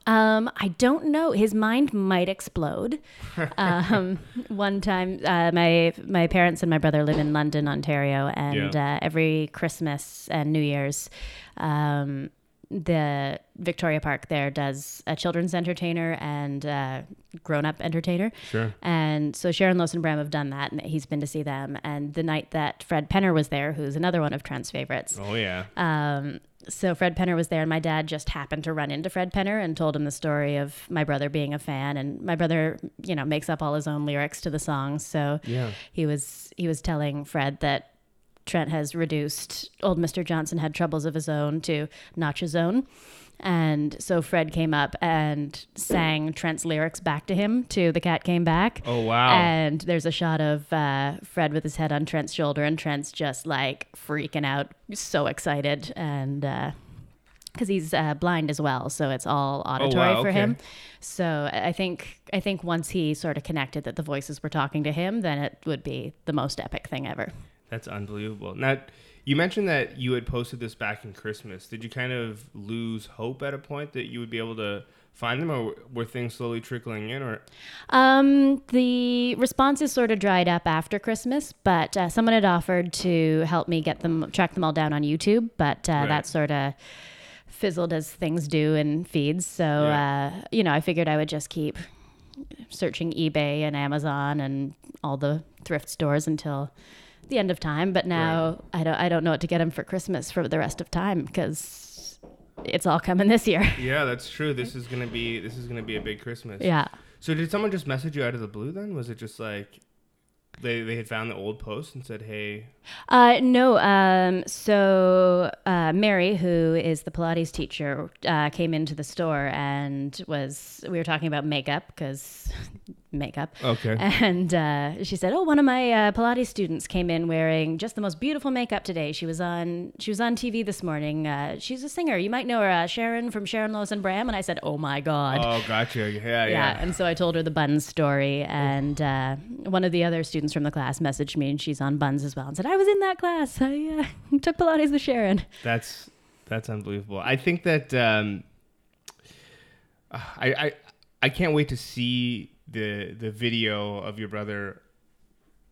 [SPEAKER 6] Um, I don't know. His mind might explode. (laughs) um, one time, uh, my my parents and my brother live in London, Ontario, and
[SPEAKER 2] Yeah.
[SPEAKER 6] uh, every Christmas and New Year's, um, the Victoria Park there does a children's entertainer and uh, grown up entertainer.
[SPEAKER 2] Sure.
[SPEAKER 6] And so Sharon Lois and Bram have done that, and he's been to see them. And the night that Fred Penner was there, who's another one of Trent's favorites,
[SPEAKER 2] Oh yeah.
[SPEAKER 6] um, so Fred Penner was there, and my dad just happened to run into Fred Penner and told him the story of my brother being a fan. And my brother, you know, makes up all his own lyrics to the songs. So
[SPEAKER 2] Yeah.
[SPEAKER 6] he was he was telling Fred that Trent has reduced old Mr. Johnson had troubles of his own to notch his own. And so Fred came up and sang Trent's lyrics back to him to The Cat Came Back.
[SPEAKER 2] Oh wow.
[SPEAKER 6] And there's a shot of uh, Fred with his head on Trent's shoulder, and Trent's just like freaking out, so excited, and because he's uh, blind as well, so it's all auditory
[SPEAKER 2] Oh, wow,
[SPEAKER 6] for
[SPEAKER 2] okay.
[SPEAKER 6] him. So I think I think once he sort of connected that the voices were talking to him, then it would be the most epic thing ever.
[SPEAKER 2] That's unbelievable. Now, you mentioned that you had posted this back in Christmas. Did you kind of lose hope at a point that you would be able to find them, or were things slowly trickling in? Or
[SPEAKER 6] Um, the responses sort of dried up after Christmas, but uh, someone had offered to help me get them, track them all down on YouTube, but uh,
[SPEAKER 2] Right.
[SPEAKER 6] that sort of fizzled as things do in feeds. So,
[SPEAKER 2] Yeah.
[SPEAKER 6] uh, you know, I figured I would just keep searching eBay and Amazon and all the thrift stores until the end of time. But now I don't, I don't know what to get them for Christmas for the rest of time because it's all coming this year. (laughs)
[SPEAKER 2] yeah, that's true. This is gonna be this is gonna be a big Christmas.
[SPEAKER 6] yeah.
[SPEAKER 2] So did someone just message you out of the blue? Then was it just like they they had found the old post and said, "Hey,
[SPEAKER 6] Uh, no. Um, so uh, Mary, who is the Pilates teacher, uh, came into the store and was we were talking about makeup because makeup.
[SPEAKER 2] okay,
[SPEAKER 6] And uh, she said, "Oh, one of my uh, Pilates students came in wearing just the most beautiful makeup today. She was on she was on TV this morning. Uh, she's a singer. You might know her, uh, Sharon from Sharon Lois and Bram." And I said, "Oh my God."
[SPEAKER 2] oh, gotcha, yeah, yeah."
[SPEAKER 6] yeah. And so I told her the bunz story, and uh, one of the other students from the class messaged me, and she's on bunz as well, and said, "I was in that class. I uh, (laughs) took Pilates with Sharon."
[SPEAKER 2] That's that's unbelievable. I think that um, I, I I can't wait to see the the video of your brother.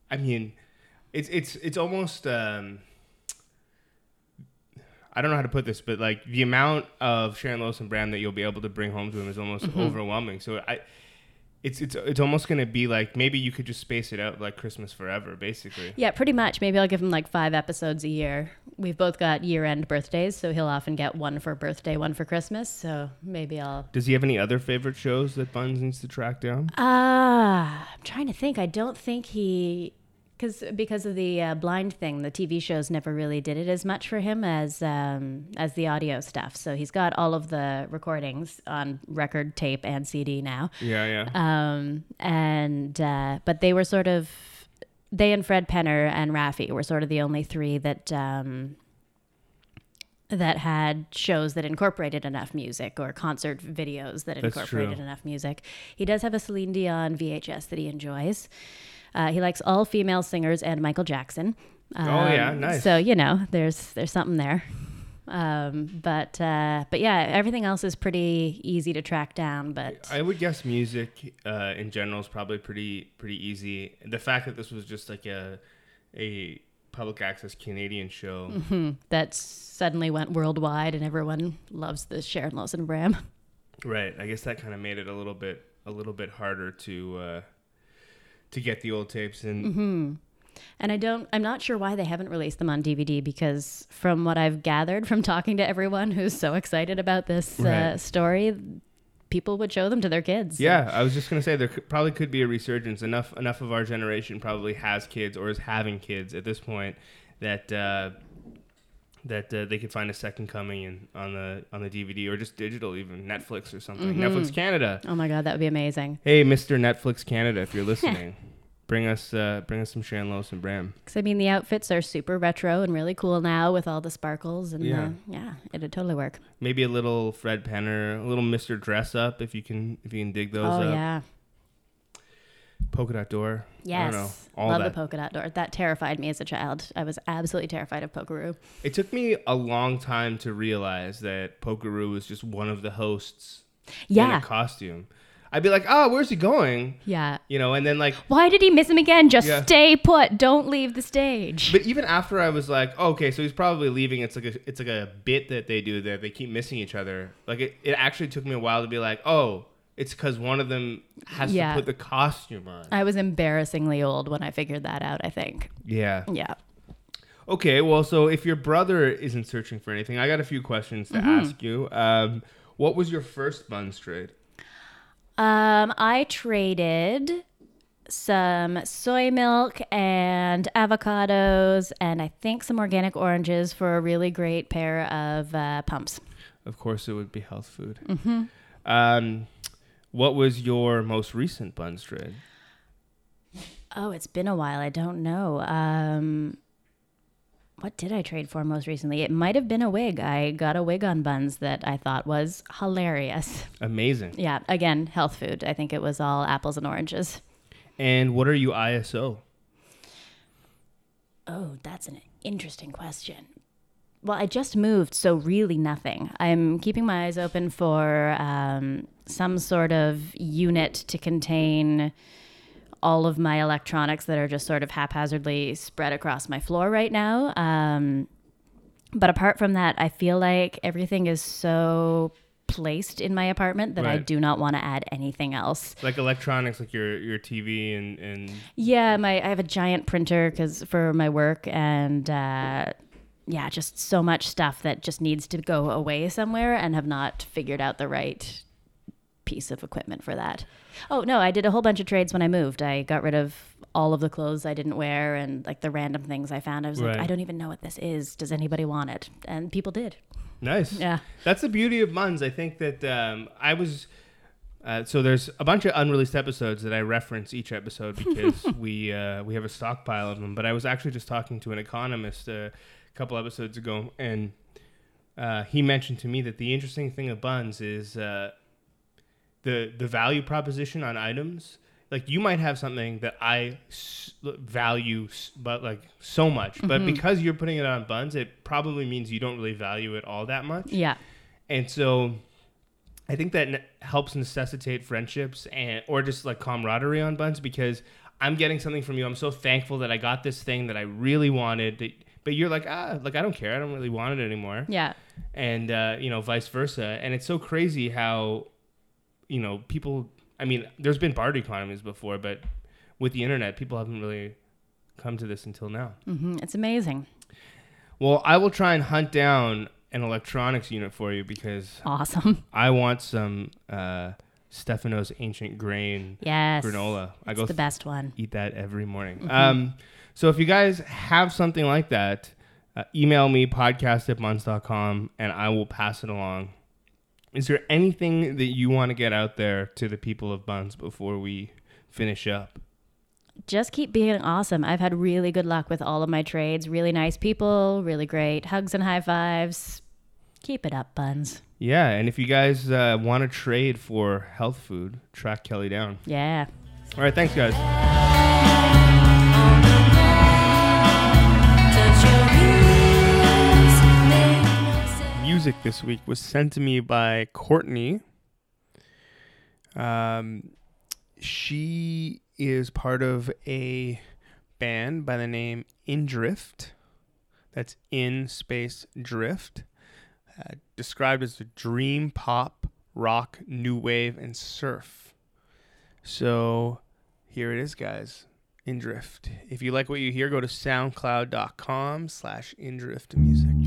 [SPEAKER 2] I mean, it's it's it's almost um, I don't know how to put this, but like the amount of Sharon Lois and Bram that you'll be able to bring home to him is almost overwhelming. So I. It's, it's it's almost gonna be like maybe you could just space it out like Christmas forever, basically.
[SPEAKER 6] Yeah, pretty much. Maybe I'll give him like five episodes a year. We've both got year-end birthdays, so he'll often get one for birthday, one for Christmas. So maybe I'll.
[SPEAKER 2] Does he have any other favorite shows that Bunz needs to track down?
[SPEAKER 6] Ah, I'm trying to think. I don't think he, because because of the uh, blind thing, the TV shows never really did it as much for him as um, as the audio stuff. So he's got all of the recordings on record, tape, and CD now.
[SPEAKER 2] Yeah, yeah.
[SPEAKER 6] Um, and uh, but they were sort of they and Fred Penner and Raffi were sort of the only three that um, that had shows that incorporated enough music or concert videos that incorporated enough music. He does have a Celine Dion VHS that he enjoys. Uh, he likes all female singers and Michael Jackson.
[SPEAKER 2] Oh, yeah,
[SPEAKER 6] Um,
[SPEAKER 2] nice.
[SPEAKER 6] So you know, there's there's something there. Um, but uh, but yeah, everything else is pretty easy to track down. But
[SPEAKER 2] I would guess music uh, in general is probably pretty pretty easy. The fact that this was just like a a public access Canadian show,
[SPEAKER 6] Mm-hmm. that suddenly went worldwide and everyone loves the Sharon Lois and Bram.
[SPEAKER 2] right? I guess that kind of made it a little bit a little bit harder to uh, to get the old tapes and
[SPEAKER 6] Mm-hmm. And I don't, I'm not sure why they haven't released them on DVD because from what I've gathered from (laughs) talking to everyone who's so excited about this uh, story, people would show them to their kids.
[SPEAKER 2] Yeah, I was just gonna say there could, probably could be a resurgence. Enough enough of our generation probably has kids or is having kids at this point that uh, that uh, they could find a second coming in on the on the DVD or just digital, even Netflix or something. Netflix Canada.
[SPEAKER 6] Oh my God, that would be amazing.
[SPEAKER 2] Hey, Mr. Netflix Canada, if you're listening, (laughs) bring us uh, bring us some Sharon Lois and Bram.
[SPEAKER 6] Because I mean, the outfits are super retro and really cool now with all the sparkles. And
[SPEAKER 2] Yeah.
[SPEAKER 6] uh, yeah, it'd totally work.
[SPEAKER 2] Maybe a little Fred Penner, a little Mr. Dress Up, if you can if you can dig those
[SPEAKER 6] oh,
[SPEAKER 2] up.
[SPEAKER 6] yeah.
[SPEAKER 2] Polka dot door. I
[SPEAKER 6] Yes.
[SPEAKER 2] don't know. All
[SPEAKER 6] Love
[SPEAKER 2] that.
[SPEAKER 6] the polka dot door. That terrified me as a child. I was absolutely terrified of Polkaroo.
[SPEAKER 2] It took me a long time to realize that Polkaroo was just one of the hosts in
[SPEAKER 6] Yeah.
[SPEAKER 2] a costume. I'd be like, oh, where's he going?
[SPEAKER 6] Yeah.
[SPEAKER 2] You know, and then like,
[SPEAKER 6] Why did he miss him again? Just
[SPEAKER 2] Yeah.
[SPEAKER 6] stay put. Don't leave the stage.
[SPEAKER 2] but even after I was like, oh, okay, so he's probably leaving. It's like a, it's like a bit that they do that they keep missing each other. Like it, it actually took me a while to be like, oh, it's because one of them has
[SPEAKER 6] Yeah.
[SPEAKER 2] to put the costume on.
[SPEAKER 6] I was embarrassingly old when I figured that out, I think.
[SPEAKER 2] yeah.
[SPEAKER 6] Yeah.
[SPEAKER 2] Okay, well, so if your brother isn't searching for anything, I got a few questions to
[SPEAKER 6] Mm-hmm.
[SPEAKER 2] ask you. Um, what was your first bunz trade?
[SPEAKER 6] Um, I traded some soy milk and avocados, and I think some organic oranges for a really great pair of uh, pumps.
[SPEAKER 2] Of course, it would be health food. Mm-hmm. Um, what was your most recent bunz trade?
[SPEAKER 6] Oh, it's been a while. I don't know. Um, what did I trade for most recently? It might have been a wig. I got a wig on bunz that I thought was hilarious.
[SPEAKER 2] Amazing.
[SPEAKER 6] Yeah, again, health food. I think it was all apples and oranges.
[SPEAKER 2] And what are you ISO?
[SPEAKER 6] Oh, that's an interesting question. Well, I just moved, so really nothing. I'm keeping my eyes open for um, some sort of unit to contain all of my electronics that are just sort of haphazardly spread across my floor right now. Um, but apart from that, I feel like everything is so placed in my apartment that I do not want to add anything else.
[SPEAKER 2] Like electronics, like your your TV and and
[SPEAKER 6] Yeah, my I have a giant printer because for my work and uh, yeah, just so much stuff that just needs to go away somewhere and have not figured out the right piece of equipment for that. Oh no, I did a whole bunch of trades when I moved. I got rid of all of the clothes I didn't wear and like the random things I found. I was
[SPEAKER 2] Right.
[SPEAKER 6] like, I don't even know what this is. Does anybody want it? And people did.
[SPEAKER 2] nice.
[SPEAKER 6] Yeah.
[SPEAKER 2] That's the beauty of bunz. I think that um, I was. Uh, so there's a bunch of unreleased episodes that I reference each episode (laughs) because we uh, we have a stockpile of them. But I was actually just talking to an economist uh, a couple episodes ago, and uh, he mentioned to me that the interesting thing of bunz is uh, the the value proposition on items. Like you might have something that I s- value, s- but like so much, but because you're putting it on bunz, it probably means you don't really value it all that much.
[SPEAKER 6] Yeah.
[SPEAKER 2] And so I think that ne- helps necessitate friendships and or just like camaraderie on bunz because I'm getting something from you. I'm so thankful that I got this thing that I really wanted. That, but you're like, ah, like I don't care. I don't really want it anymore.
[SPEAKER 6] Yeah.
[SPEAKER 2] And uh, you know, vice versa. And it's so crazy how, you know, people. I mean, there's been barter economies before, but with the internet, people haven't really come to this until now.
[SPEAKER 6] hmm It's amazing.
[SPEAKER 2] Well, I will try and hunt down an electronics unit for you because
[SPEAKER 6] Awesome. (laughs)
[SPEAKER 2] I want some uh, Stefano's Ancient Grain
[SPEAKER 6] Yes.
[SPEAKER 2] granola. I go
[SPEAKER 6] It's the best one.
[SPEAKER 2] eat that every morning. Um, so if you guys have something like that, uh, email me podcast at bunz.com and I will pass it along. Is there anything that you want to get out there to the people of Bunz before we finish up?
[SPEAKER 6] just keep being awesome. I've had really good luck with all of my trades. Really nice people, really great hugs and high fives. Keep it up, bunz.
[SPEAKER 2] Yeah, and if you guys uh, want to trade for health food, track Kelly down.
[SPEAKER 6] Yeah.
[SPEAKER 2] All right, thanks, guys. Music this week was sent to me by Courtney. Um, she is part of a band by the name Indrift. That's in space drift. Uh, described as dream pop, rock, new wave, and surf. So here it is, guys. Indrift. If you like what you hear, go to soundcloud.com slash indrift music.